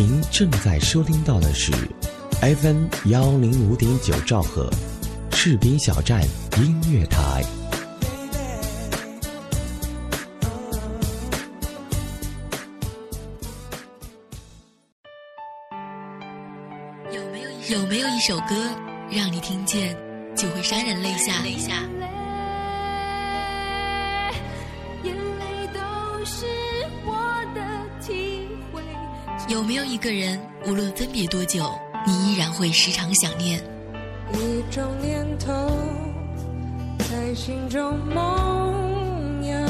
您正在收听到的是 FM 幺零五点九兆赫，士兵小站音乐台。有没有有没有一首歌让你听见就会潸然泪下？泪下。有没有一个人，无论分别多久，你依然会时常想念？一种念头在心中萌芽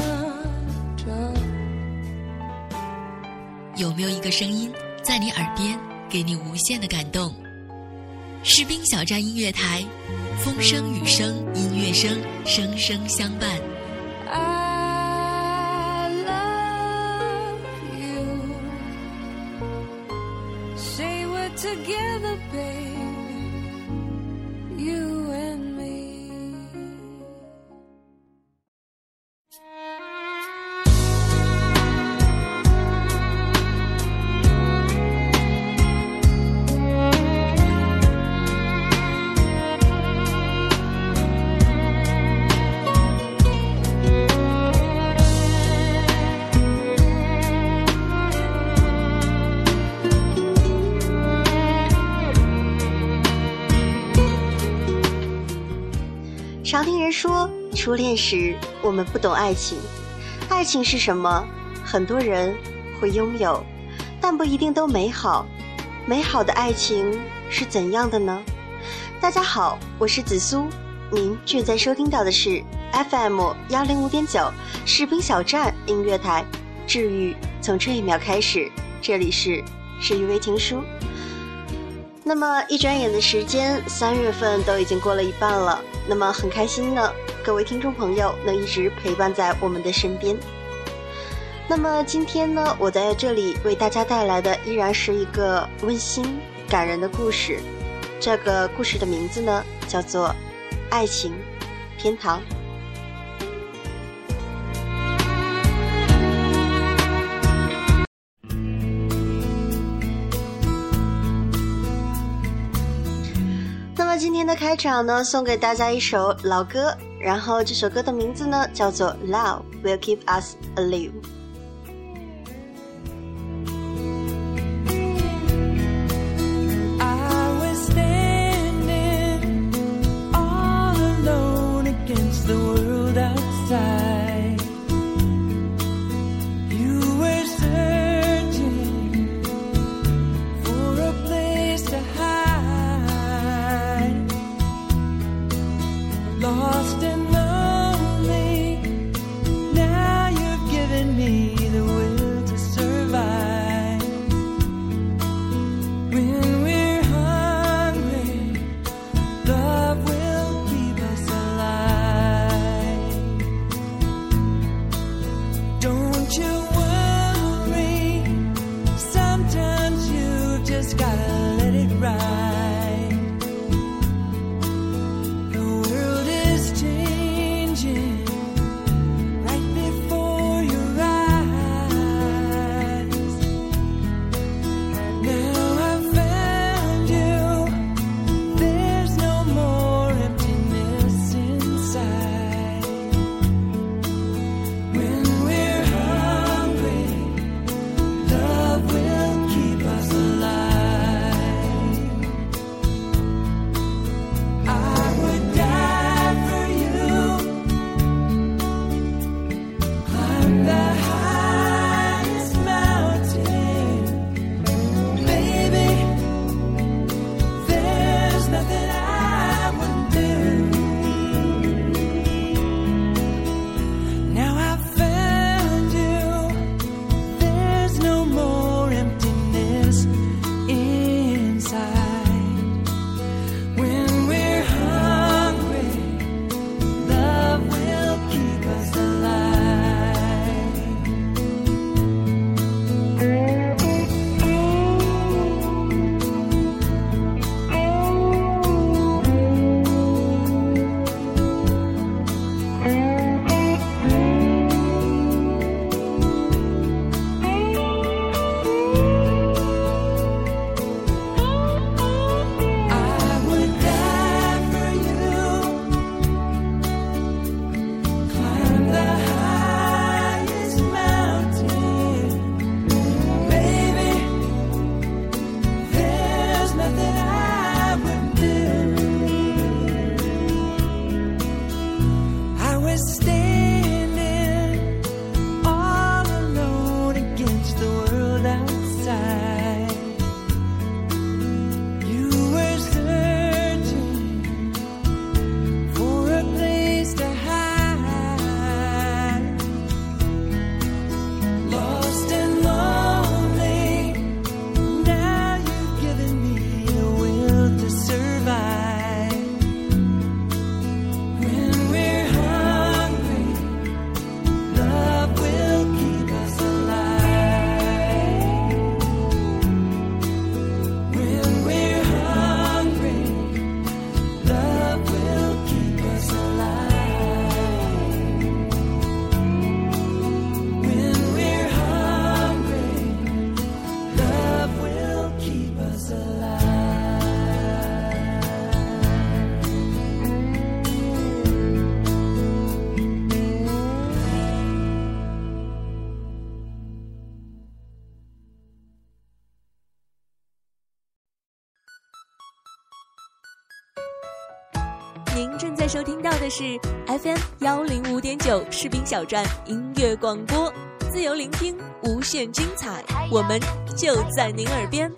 着。有没有一个声音在你耳边，给你无限的感动？士兵小站音乐台，风声雨声音乐声，声声相伴。Baby. 说，初恋时我们不懂爱情，爱情是什么？很多人会拥有，但不一定都美好。美好的爱情是怎样的呢？大家好，我是紫苏，您正在收听到的是 FM 幺零五点九士兵小站音乐台，治愈从这一秒开始，这里是是一微听书。那么一转眼的时间，三月份都已经过了一半了。那么很开心呢，各位听众朋友能一直陪伴在我们的身边。那么今天呢，我在这里为大家带来的依然是一个温馨感人的故事。这个故事的名字呢，叫做《爱情天堂》。今天的开场呢，送给大家一首老歌，然后这首歌的名字呢叫做《Love Will Keep Us Alive》。您正在收听到的是 FM 幺零五点九士兵小站音乐广播，自由聆听，无限精彩，我们就在您耳边。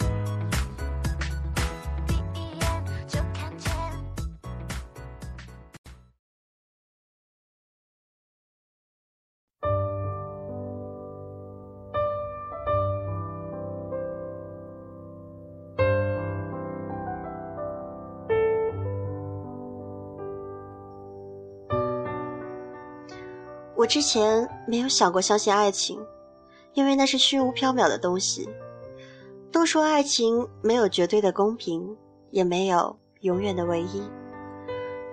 之前没有想过相信爱情，因为那是虚无缥缈的东西。都说爱情没有绝对的公平，也没有永远的唯一。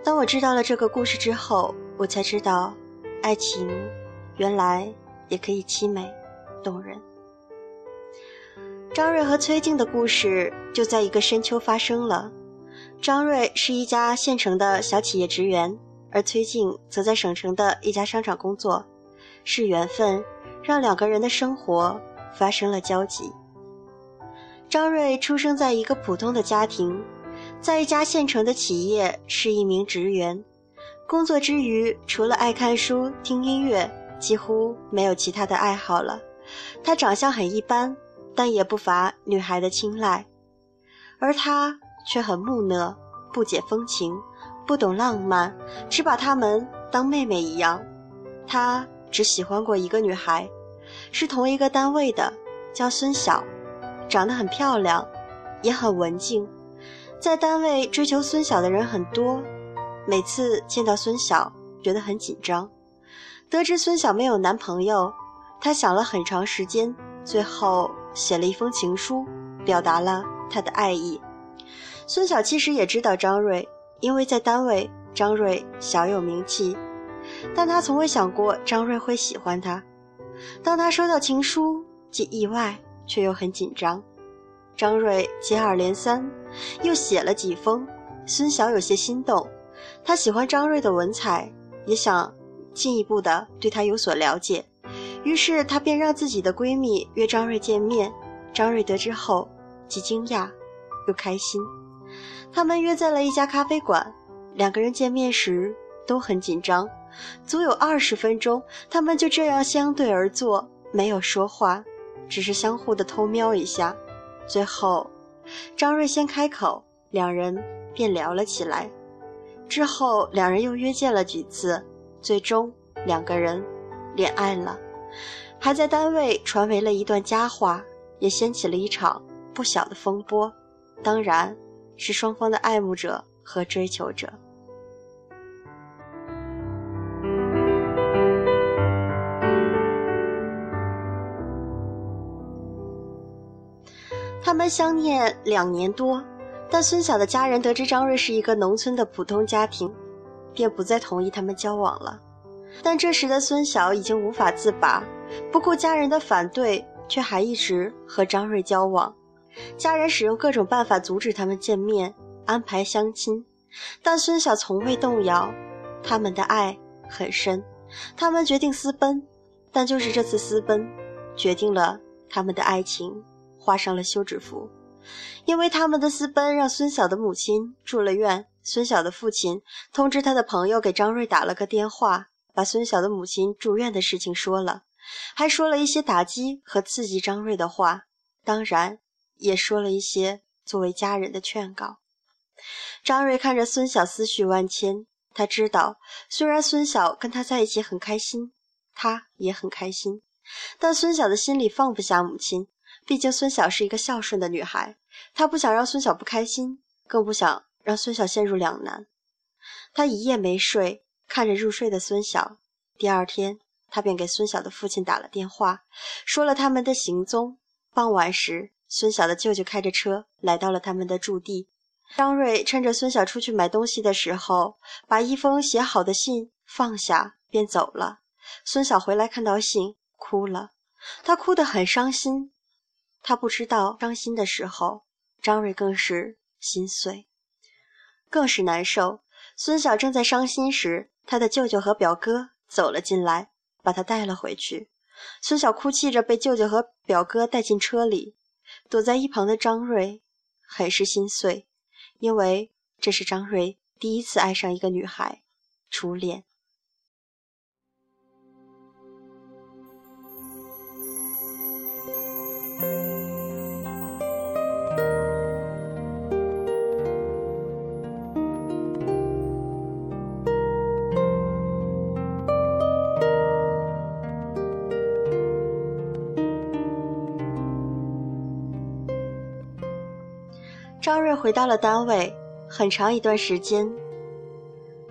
当我知道了这个故事之后，我才知道，爱情原来也可以凄美动人。张瑞和崔静的故事就在一个深秋发生了。张瑞是一家县城的小企业职员，而崔静则在省城的一家商场工作。是缘分，让两个人的生活发生了交集。张瑞出生在一个普通的家庭，在一家县城的企业是一名职员。工作之余，除了爱看书、听音乐，几乎没有其他的爱好了。他长相很一般，但也不乏女孩的青睐，而他却很木讷，不解风情，不懂浪漫，只把她们当妹妹一样。他只喜欢过一个女孩，是同一个单位的，叫孙晓。长得很漂亮，也很文静，在单位追求孙晓的人很多。每次见到孙晓，觉得很紧张。得知孙晓没有男朋友，他想了很长时间，最后写了一封情书，表达了他的爱意。孙晓其实也知道张瑞，因为在单位，张瑞小有名气，但他从未想过张瑞会喜欢他。当他收到情书，既意外。却又很紧张。张瑞接二连三，又写了几封。孙晓有些心动，她喜欢张瑞的文采，也想进一步的对他有所了解。于是她便让自己的闺蜜约张瑞见面。张瑞得知后，既惊讶又开心。他们约在了一家咖啡馆。两个人见面时都很紧张，足有二十分钟，他们就这样相对而坐，没有说话。只是相互的偷瞄一下，最后，张瑞先开口，两人便聊了起来。之后，两人又约见了几次，最终两个人恋爱了，还在单位传为了一段佳话，也掀起了一场不小的风波。当然，是双方的爱慕者和追求者。他们相恋两年多，但孙晓的家人得知张瑞是一个农村的普通家庭，便不再同意他们交往了。但这时的孙晓已经无法自拔，不顾家人的反对，却还一直和张瑞交往。家人使用各种办法阻止他们见面，安排相亲，但孙晓从未动摇。他们的爱很深，他们决定私奔，但就是这次私奔，决定了他们的爱情。画上了休止符，因为他们的私奔让孙晓的母亲住了院。孙晓的父亲通知他的朋友给张瑞打了个电话，把孙晓的母亲住院的事情说了，还说了一些打击和刺激张瑞的话，当然也说了一些作为家人的劝告。张瑞看着孙晓思绪万千，他知道虽然孙晓跟他在一起很开心，他也很开心，但孙晓的心里放不下母亲。毕竟孙晓是一个孝顺的女孩，她不想让孙晓不开心，更不想让孙晓陷入两难。她一夜没睡，看着入睡的孙晓。第二天，她便给孙晓的父亲打了电话，说了他们的行踪。傍晚时，孙晓的舅舅开着车来到了他们的驻地。张瑞趁着孙晓出去买东西的时候，把一封写好的信放下，便走了。孙晓回来看到信，哭了，她哭得很伤心。他不知道伤心的时候，张瑞更是心碎，更是难受。孙晓正在伤心时，他的舅舅和表哥走了进来，把他带了回去。孙晓哭泣着被舅舅和表哥带进车里，躲在一旁的张瑞很是心碎，因为这是张瑞第一次爱上一个女孩，初恋。回到了单位，很长一段时间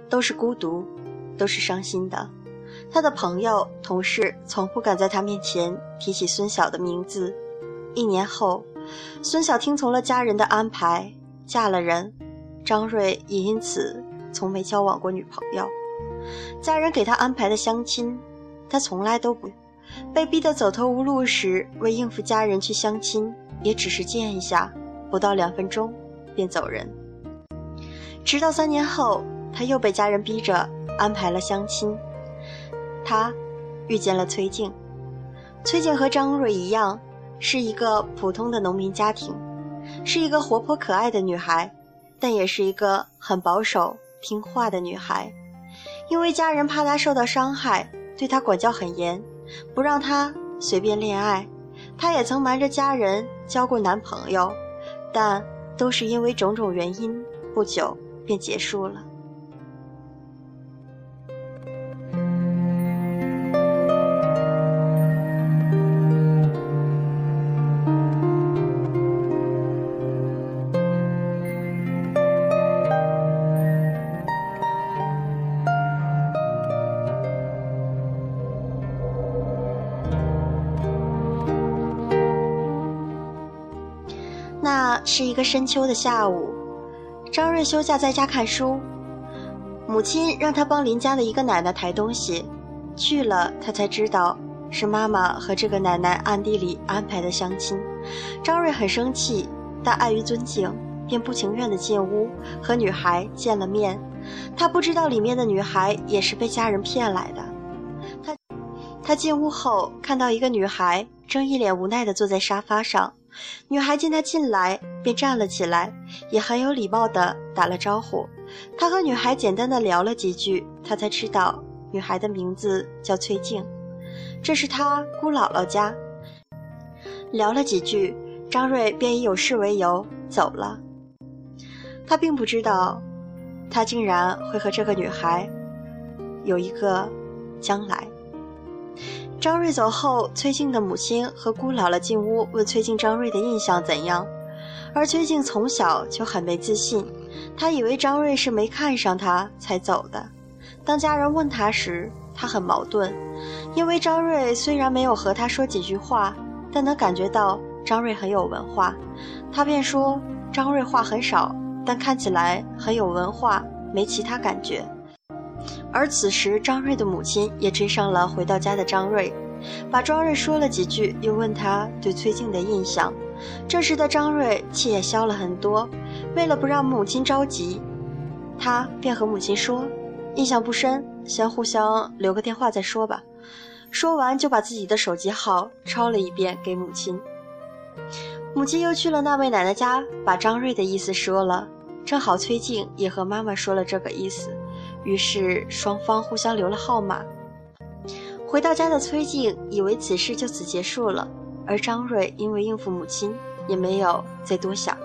都是孤独，都是伤心的。他的朋友、同事从不敢在他面前提起孙晓的名字。一年后，孙晓听从了家人的安排，嫁了人。张瑞也因此从没交往过女朋友。家人给他安排的相亲，他从来都不。被逼得走投无路时，为应付家人去相亲，也只是见一下。不到两分钟，便走人。直到三年后，他又被家人逼着安排了相亲。他遇见了崔静。崔静和张瑞一样，是一个普通的农民家庭，是一个活泼可爱的女孩，但也是一个很保守听话的女孩。因为家人怕她受到伤害，对她管教很严，不让她随便恋爱。她也曾瞒着家人交过男朋友。但都是因为种种原因，不久便结束了。是一个深秋的下午，张瑞休假在家看书，母亲让他帮邻家的一个奶奶抬东西，去了他才知道是妈妈和这个奶奶暗地里安排的相亲。张瑞很生气，但碍于尊敬，便不情愿的进屋和女孩见了面。他不知道里面的女孩也是被家人骗来的。他他进屋后看到一个女孩正一脸无奈的坐在沙发上。女孩见他进来，便站了起来，也很有礼貌地打了招呼。他和女孩简单的聊了几句，他才知道女孩的名字叫崔静，这是他姑姥姥家。聊了几句，张瑞便以有事为由走了。他并不知道，他竟然会和这个女孩有一个将来。张瑞走后，崔静的母亲和姑姥姥进屋问崔静张瑞的印象怎样，而崔静从小就很没自信，她以为张瑞是没看上她才走的。当家人问她时，她很矛盾，因为张瑞虽然没有和她说几句话，但能感觉到张瑞很有文化，她便说张瑞话很少，但看起来很有文化，没其他感觉。而此时，张瑞的母亲也追上了回到家的张瑞，把张瑞说了几句，又问他对崔静的印象。这时的张瑞气也消了很多，为了不让母亲着急，他便和母亲说：“印象不深，先互相留个电话再说吧。”说完，就把自己的手机号抄了一遍给母亲。母亲又去了那位奶奶家，把张瑞的意思说了，正好崔静也和妈妈说了这个意思。于是双方互相留了号码。回到家的崔静以为此事就此结束了，而张瑞因为应付母亲，也没有再多想。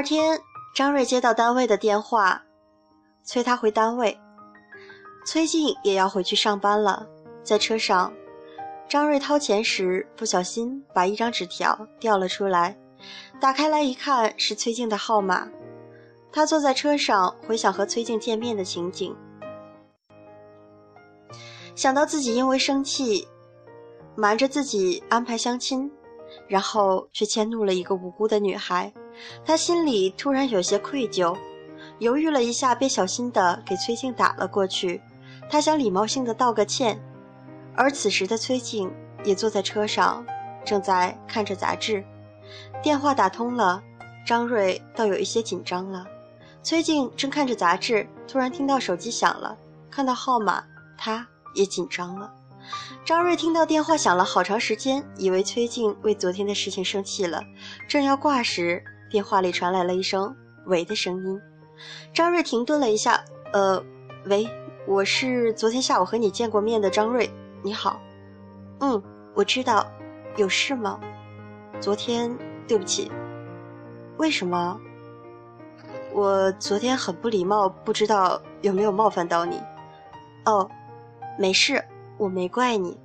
二天，张瑞接到单位的电话，催他回单位。崔静也要回去上班了，在车上，张瑞掏钱时不小心把一张纸条掉了出来，打开来一看是崔静的号码。他坐在车上回想和崔静见面的情景，想到自己因为生气，瞒着自己安排相亲，然后却迁怒了一个无辜的女孩。他心里突然有些愧疚，犹豫了一下，便小心地给崔静打了过去。他想礼貌性的道个歉，而此时的崔静也坐在车上，正在看着杂志，电话打通了，张瑞倒有一些紧张了。崔静正看着杂志，突然听到手机响了，看到号码，他也紧张了。张瑞听到电话响了好长时间，以为崔静为昨天的事情生气了，正要挂时，电话里传来了一声“喂”的声音。张瑞停顿了一下，呃，喂，我是昨天下午和你见过面的张瑞，你好。嗯，我知道，有事吗？昨天，对不起。为什么？我昨天很不礼貌，不知道有没有冒犯到你。哦，没事，我没怪你。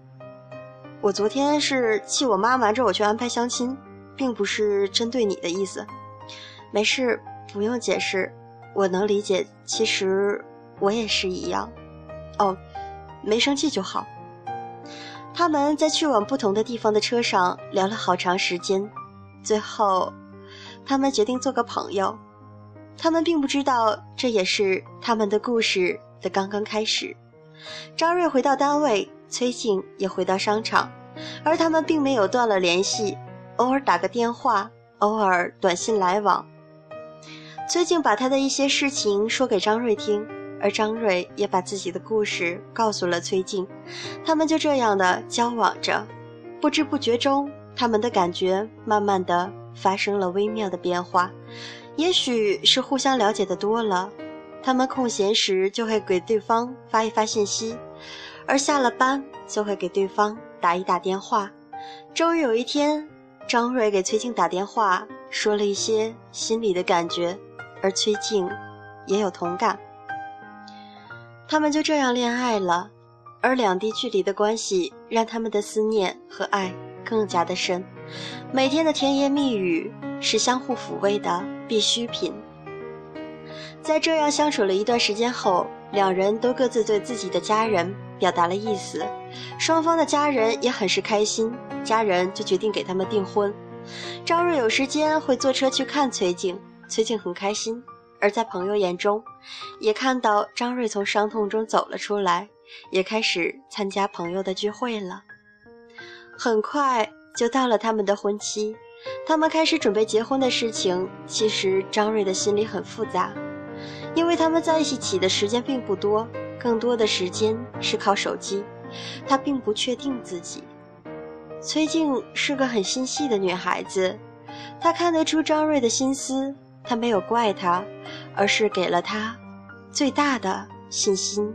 我昨天是气我妈瞒着我去安排相亲，并不是针对你的意思。没事，不用解释，我能理解。其实我也是一样。哦，没生气就好。他们在去往不同的地方的车上聊了好长时间，最后，他们决定做个朋友。他们并不知道，这也是他们的故事的刚刚开始。张瑞回到单位，崔静也回到商场，而他们并没有断了联系，偶尔打个电话，偶尔短信来往。崔静把他的一些事情说给张瑞听，而张瑞也把自己的故事告诉了崔静，他们就这样的交往着，不知不觉中，他们的感觉慢慢的发生了微妙的变化。也许是互相了解的多了，他们空闲时就会给对方发一发信息，而下了班就会给对方打一打电话。终于有一天，张瑞给崔静打电话，说了一些心里的感觉，而崔静也有同感。他们就这样恋爱了，而两地距离的关系让他们的思念和爱更加的深，每天的甜言蜜语是相互抚慰的。必需品。在这样相处了一段时间后，两人都各自对自己的家人表达了意思，双方的家人也很是开心，家人就决定给他们订婚。张瑞有时间会坐车去看崔静，崔静很开心。而在朋友眼中，也看到张瑞从伤痛中走了出来，也开始参加朋友的聚会了。很快就到了他们的婚期。他们开始准备结婚的事情，其实张瑞的心里很复杂，因为他们在一起的时间并不多，更多的时间是靠手机，他并不确定自己。崔静是个很心细的女孩子，她看得出张瑞的心思，她没有怪他，而是给了他最大的信心。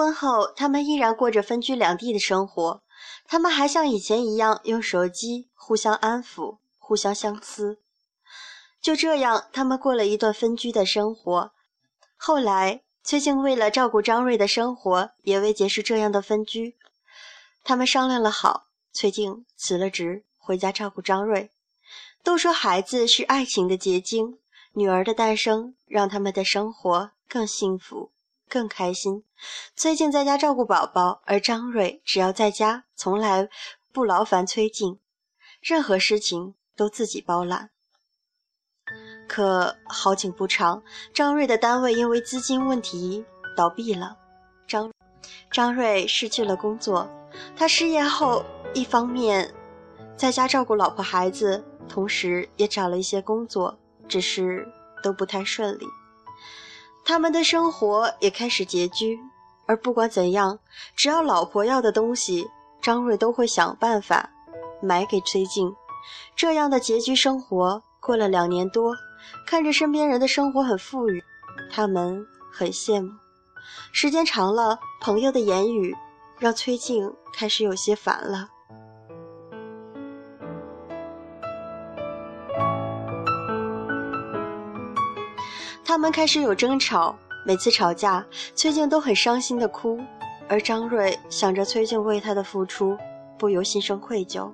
婚后，他们依然过着分居两地的生活。他们还像以前一样用手机互相安抚、互相相思。就这样，他们过了一段分居的生活。后来，崔静为了照顾张瑞的生活，也为结束这样的分居，他们商量了好，崔静辞了职，回家照顾张瑞。都说孩子是爱情的结晶，女儿的诞生让他们的生活更幸福。更开心。崔静在家照顾宝宝，而张瑞只要在家，从来不劳烦崔静，任何事情都自己包揽。可好景不长，张瑞的单位因为资金问题倒闭了，张张瑞失去了工作。他失业后，一方面在家照顾老婆孩子，同时也找了一些工作，只是都不太顺利。他们的生活也开始拮据，而不管怎样，只要老婆要的东西，张瑞都会想办法买给崔静。这样的拮据生活过了两年多，看着身边人的生活很富裕，他们很羡慕。时间长了，朋友的言语让崔静开始有些烦了。他们开始有争吵，每次吵架，崔静都很伤心的哭，而张瑞想着崔静为他的付出，不由心生愧疚，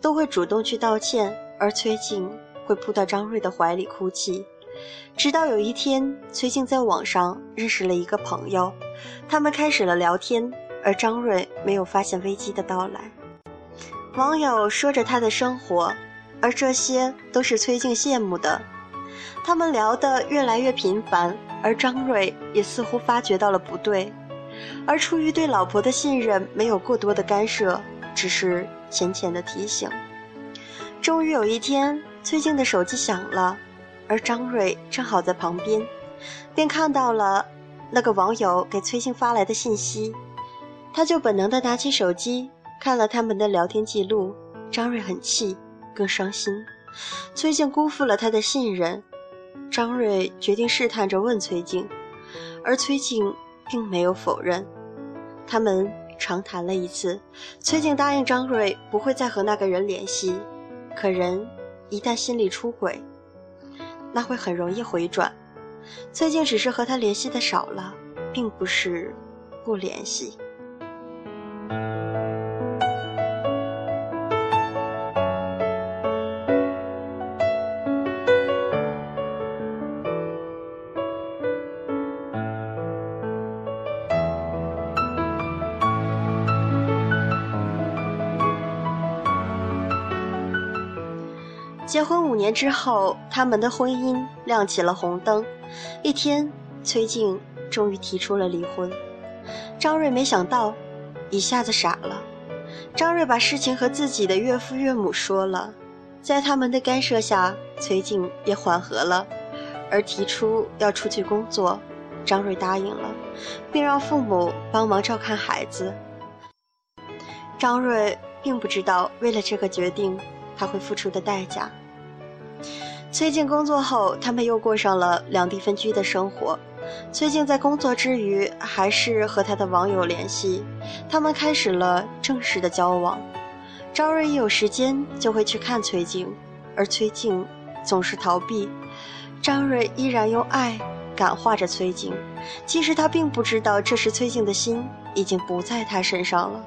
都会主动去道歉，而崔静会扑到张瑞的怀里哭泣。直到有一天，崔静在网上认识了一个朋友，他们开始了聊天，而张瑞没有发现危机的到来。网友说着他的生活，而这些都是崔静羡慕的。他们聊得越来越频繁，而张瑞也似乎发觉到了不对。而出于对老婆的信任，没有过多的干涉，只是浅浅的提醒。终于有一天，崔静的手机响了，而张瑞正好在旁边，便看到了那个网友给崔静发来的信息，他就本能的拿起手机看了他们的聊天记录。张瑞很气，更伤心，崔静辜负了他的信任。张瑞决定试探着问崔静，而崔静。并没有否认，他们长谈了一次。崔静答应张瑞不会再和那个人联系，可人一旦心里出轨，那会很容易回转。崔静只是和他联系的少了，并不是不联系。结婚五年之后，他们的婚姻亮起了红灯。一天，崔静终于提出了离婚。张瑞没想到，一下子傻了。张瑞把事情和自己的岳父岳母说了，在他们的干涉下，崔静也缓和了，而提出要出去工作。张瑞答应了，并让父母帮忙照看孩子。张瑞并不知道，为了这个决定，他会付出的代价。崔静工作后，他们又过上了两地分居的生活。崔静在工作之余，还是和他的网友联系，他们开始了正式的交往。张瑞一有时间就会去看崔静，而崔静总是逃避。张瑞依然用爱感化着崔静，其实他并不知道，这时崔静的心已经不在他身上了。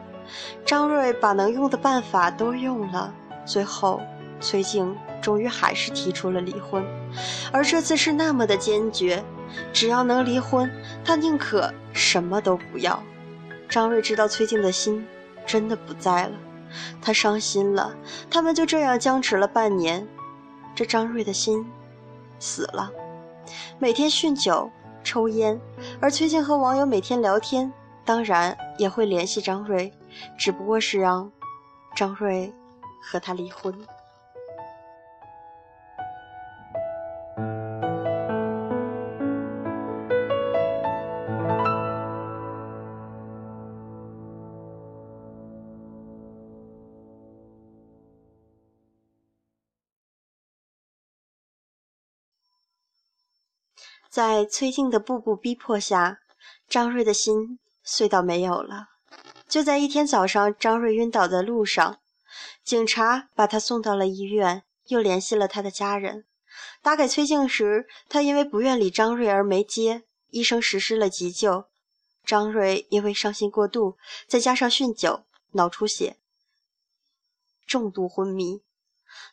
张瑞把能用的办法都用了，最后崔静。终于还是提出了离婚，而这次是那么的坚决，只要能离婚，他宁可什么都不要。张瑞知道崔静的心真的不在了，他伤心了。他们就这样僵持了半年，这张瑞的心死了。每天酗酒、抽烟，而崔静和网友每天聊天，当然也会联系张瑞，只不过是让张瑞和他离婚。在崔静的步步逼迫下，张瑞的心碎到没有了。就在一天早上，张瑞晕倒在路上，警察把他送到了医院，又联系了他的家人。打给崔静时，他因为不愿理张瑞而没接，医生实施了急救。张瑞因为伤心过度，再加上酗酒、脑出血，重度昏迷。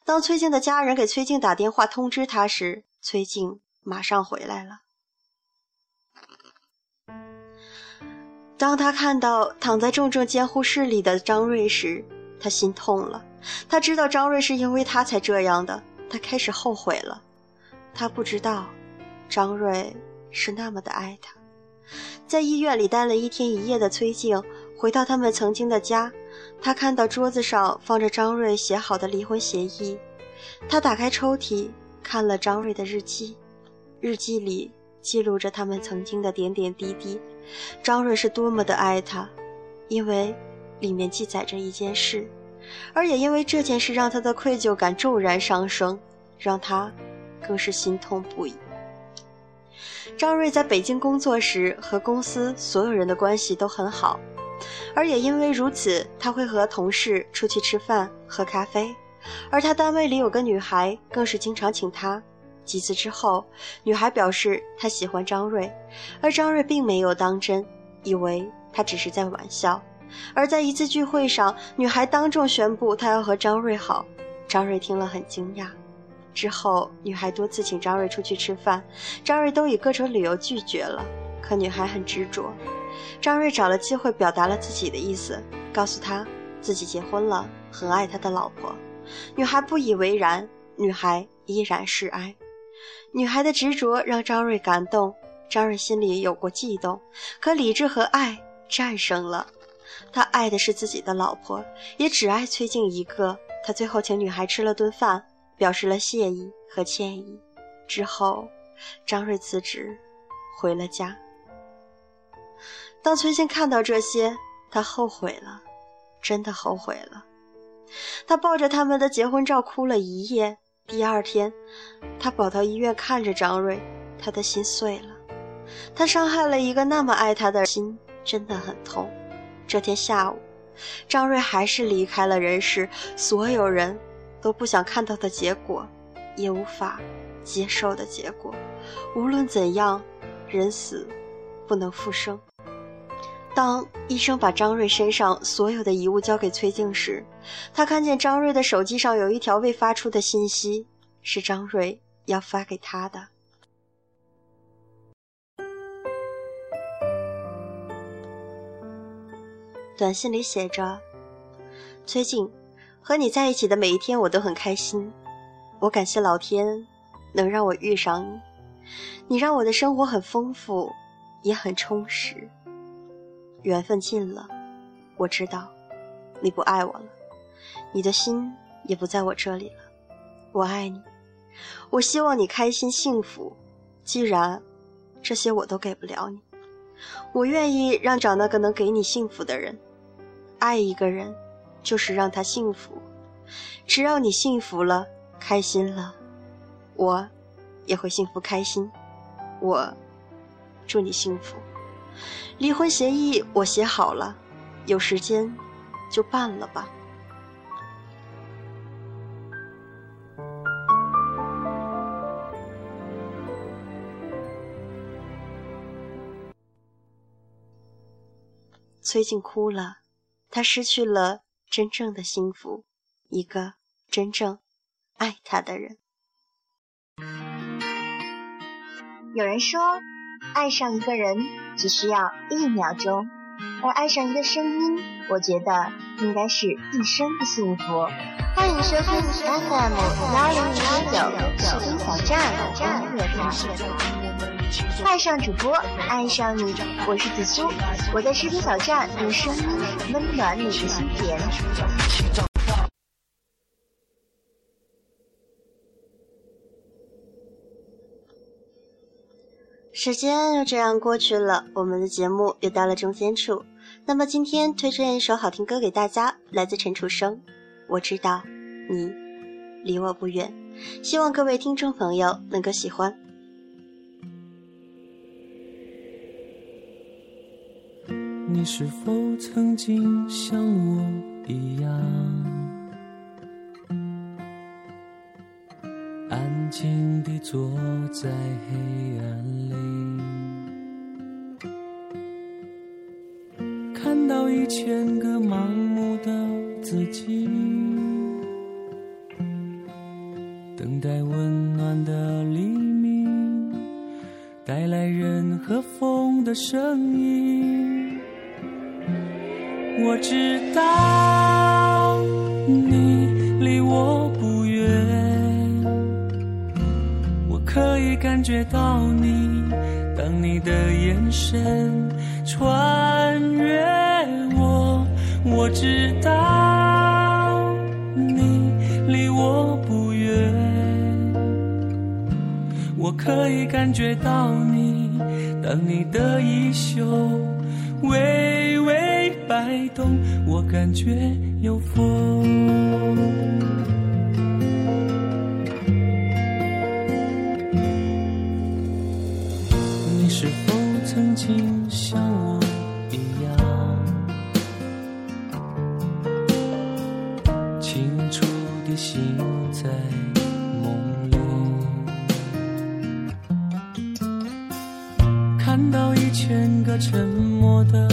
当崔静的家人给崔静打电话通知他时，崔静。马上回来了。当他看到躺在重症监护室里的张瑞时，他心痛了。他知道张瑞是因为他才这样的，他开始后悔了。他不知道，张瑞是那么的爱他。在医院里待了一天一夜的崔静，回到他们曾经的家，他看到桌子上放着张瑞写好的离婚协议。他打开抽屉，看了张瑞的日记。日记里记录着他们曾经的点点滴滴。张瑞是多么的爱他，因为里面记载着一件事，而也因为这件事让他的愧疚感骤然上升，让他更是心痛不已。张瑞在北京工作时和公司所有人的关系都很好，而也因为如此，他会和同事出去吃饭、喝咖啡，而他单位里有个女孩，更是经常请他。几次之后，女孩表示她喜欢张瑞，而张瑞并没有当真，以为她只是在玩笑。而在一次聚会上，女孩当众宣布她要和张瑞好，张瑞听了很惊讶。之后，女孩多次请张瑞出去吃饭，张瑞都以各种理由拒绝了。可女孩很执着，张瑞找了机会表达了自己的意思，告诉她自己结婚了，很爱他的老婆。女孩不以为然，女孩依然示爱。女孩的执着让张瑞感动，张瑞心里有过悸动，可理智和爱战胜了。他爱的是自己的老婆，也只爱崔静一个。他最后请女孩吃了顿饭，表示了谢意和歉意。之后，张瑞辞职，回了家。当崔静看到这些，他后悔了，真的后悔了。他抱着他们的结婚照哭了一夜。第二天，他跑到医院看着张瑞，他的心碎了。他伤害了一个那么爱他的心，真的很痛。这天下午，张瑞还是离开了人世。所有人都不想看到的结果，也无法接受的结果。无论怎样，人死不能复生。当医生把张瑞身上所有的遗物交给崔静时，他看见张瑞的手机上有一条未发出的信息，是张瑞要发给他的。短信里写着：“崔静，和你在一起的每一天我都很开心。我感谢老天能让我遇上你，你让我的生活很丰富，也很充实。缘分尽了，我知道你不爱我了，你的心也不在我这里了。我爱你，我希望你开心幸福。既然这些我都给不了你，我愿意让找那个能给你幸福的人。”爱一个人，就是让他幸福。只要你幸福了，开心了，我也会幸福开心。我祝你幸福。离婚协议我写好了，有时间就办了吧。崔静哭了。她失去了真正的幸福，一个真正爱她的人。有人说，爱上一个人只需要一秒钟，而爱上一个声音，我觉得应该是一生的幸福。欢迎收听 FM 幺零零点九士兵小站音乐台。爱上主播，爱上你，我是紫苏，我在视频小站用声音温暖你的心田。时间又这样过去了，我们的节目又到了中间处。那么今天推荐一首好听歌给大家，来自陈楚生。我知道你离我不远，希望各位听众朋友能够喜欢。你是否曾经像我一样，静地坐在黑暗里，看到一千个盲目的自己，等待温暖的黎明，带来人和风的声音。我知道你离我感觉到你，当你的眼神穿越我。我知道你离我不远，我可以感觉到你，当你的衣袖微微。摆动，我感觉有风。醒在梦里，看到一千个沉默的。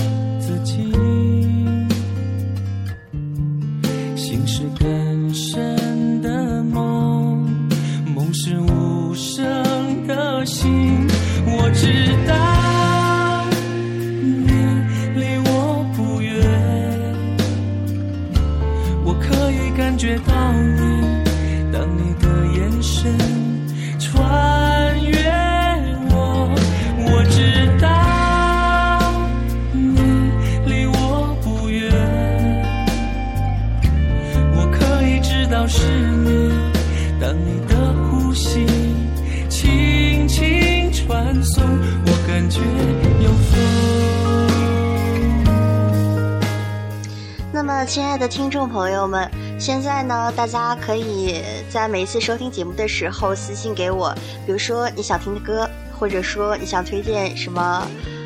的听众朋友们，现在呢，大家可以在每一次收听节目的时候私信给我，比如说你想听的歌，或者说你想推荐什么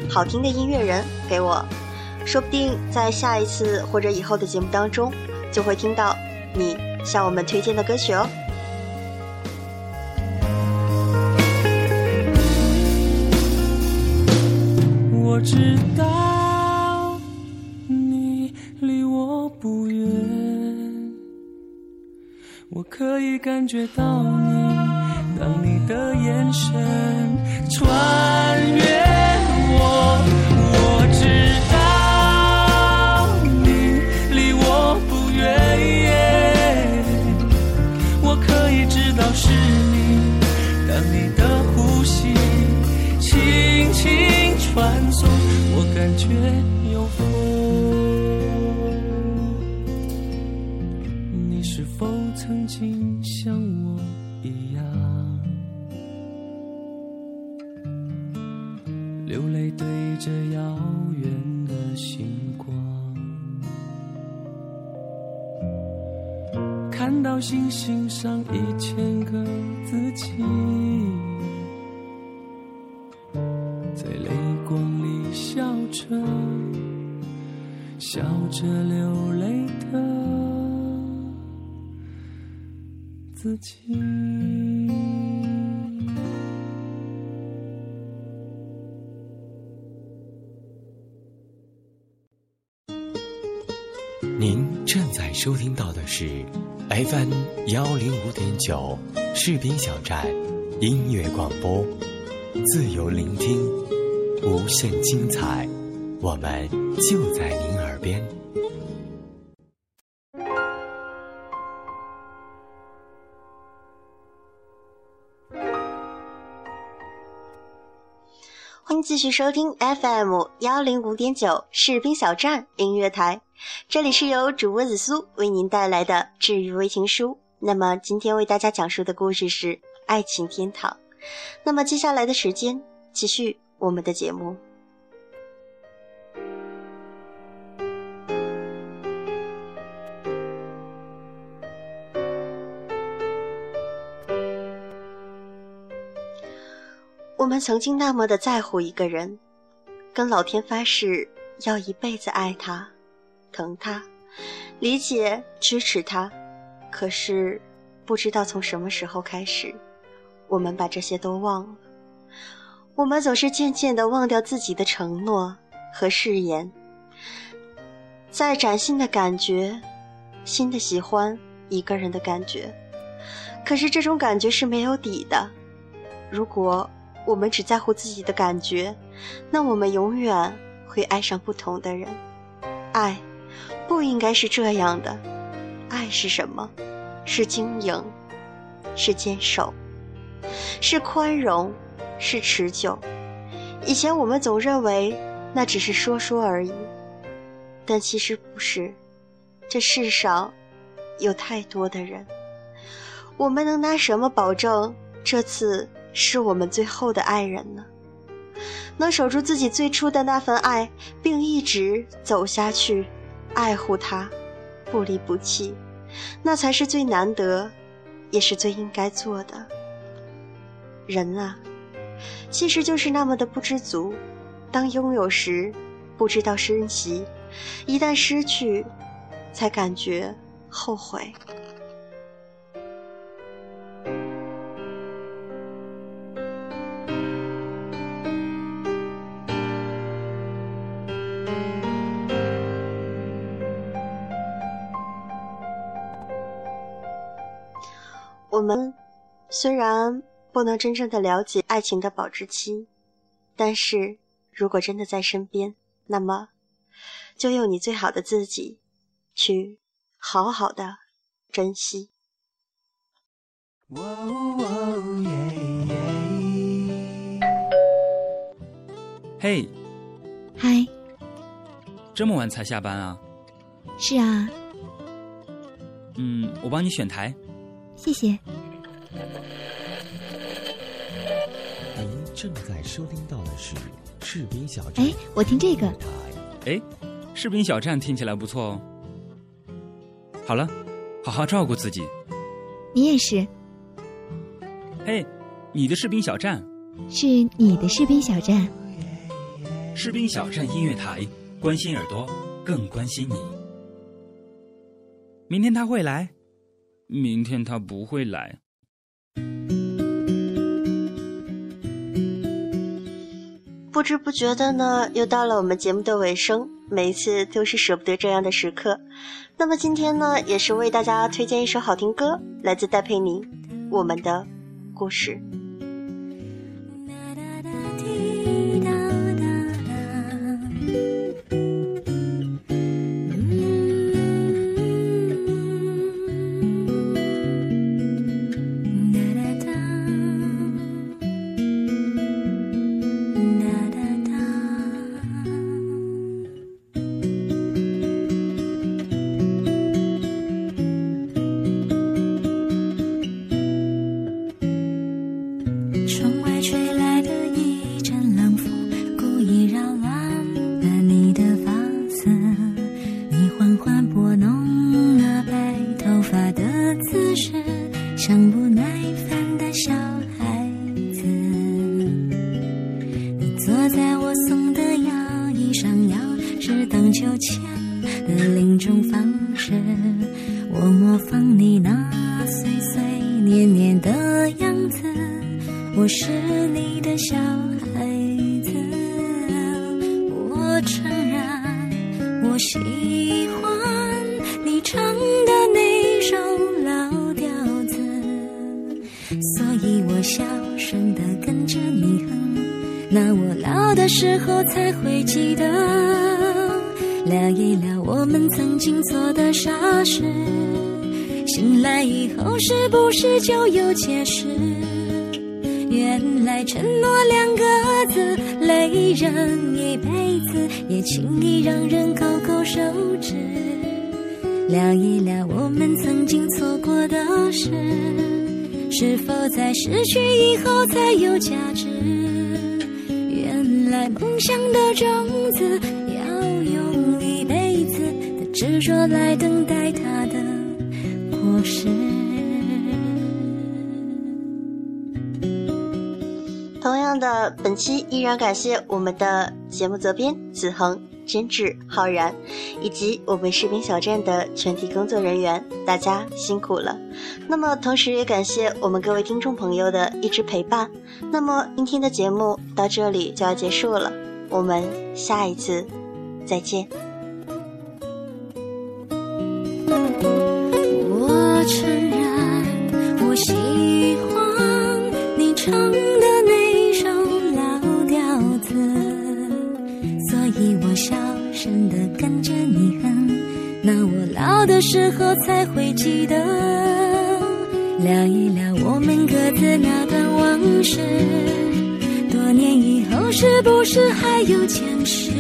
好听的音乐人给我，说不定在下一次或者以后的节目当中，就会听到你向我们推荐的歌曲哦。我知道感觉到你，当你的眼神穿越我，我知道你离我不远，我可以知道是你，当你的呼吸轻轻传送，我感觉星星上一千个自己，在泪光里笑着，笑着流泪的自己。收听到的是 FM 幺零五点九士兵小站音乐广播，自由聆听，无限精彩，我们就在您耳边。继续收听 FM 幺零五点九士兵小站音乐台，这里是由主播子苏为您带来的治愈微情书。那么今天为大家讲述的故事是《爱情天堂》。那么接下来的时间，继续我们的节目。我们曾经那么的在乎一个人，跟老天发誓要一辈子爱他、疼他、理解、支持他。可是，不知道从什么时候开始，我们把这些都忘了。我们总是渐渐的忘掉自己的承诺和誓言，在崭新的感觉、新的喜欢一个人的感觉。可是这种感觉是没有底的。如果我们只在乎自己的感觉，那我们永远会爱上不同的人。爱不应该是这样的，爱是什么？是经营，是坚守，是宽容，是持久。以前我们总认为那只是说说而已，但其实不是。这世上有太多的人，我们能拿什么保证这次？是我们最后的爱人呢？能守住自己最初的那份爱，并一直走下去，爱护他，不离不弃，那才是最难得，也是最应该做的。人啊，其实就是那么的不知足。当拥有时，不知道珍惜；一旦失去，才感觉后悔。我们虽然不能真正的了解爱情的保质期，但是如果真的在身边，那么就用你最好的自己去好好的珍惜。嘿，嗨，这么晚才下班啊？是啊，嗯，我帮你选台。谢谢。您正在收听到的是士兵小站。哎，我听这个。哎，士兵小站听起来不错哦。好了，好好照顾自己。你也是。嘿，你的士兵小站。是你的士兵小站。士兵小站音乐台，关心耳朵，更关心你。明天他会来，明天他不会来。不知不觉的呢，又到了我们节目的尾声，每一次都是舍不得这样的时刻。那么今天呢，也是为大家推荐一首好听歌，来自戴佩妮，《我们的故事》。那我老的时候才会记得，聊一聊我们曾经做的傻事，醒来以后是不是就有解释？原来承诺两个字累人一辈子，也轻易让人勾勾手指。聊一聊我们曾经错过的事，是否在失去以后才有价值？梦想的种子要用一辈子的执着来等待它的果实。同样的，本期依然感谢我们的节目责编子恒、监制浩然，以及我们士兵小站的全体工作人员，大家辛苦了。那么，同时也感谢我们各位听众朋友的一直陪伴。那么，今天的节目到这里就要结束了，我们下一次再见。我承认，我真的跟着你恨，那我老的时候才会记得，聊一聊我们各自那段往事。多年以后，是不是还有坚持？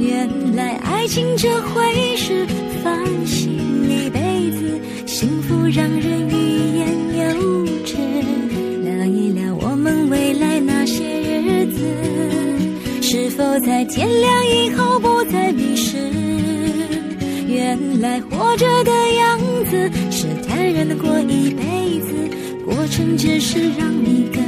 原来爱情这回事，烦心一辈子，幸福让人欲言我在天亮以后不再迷失？原来活着的样子是坦然的过一辈子，过程只是让你更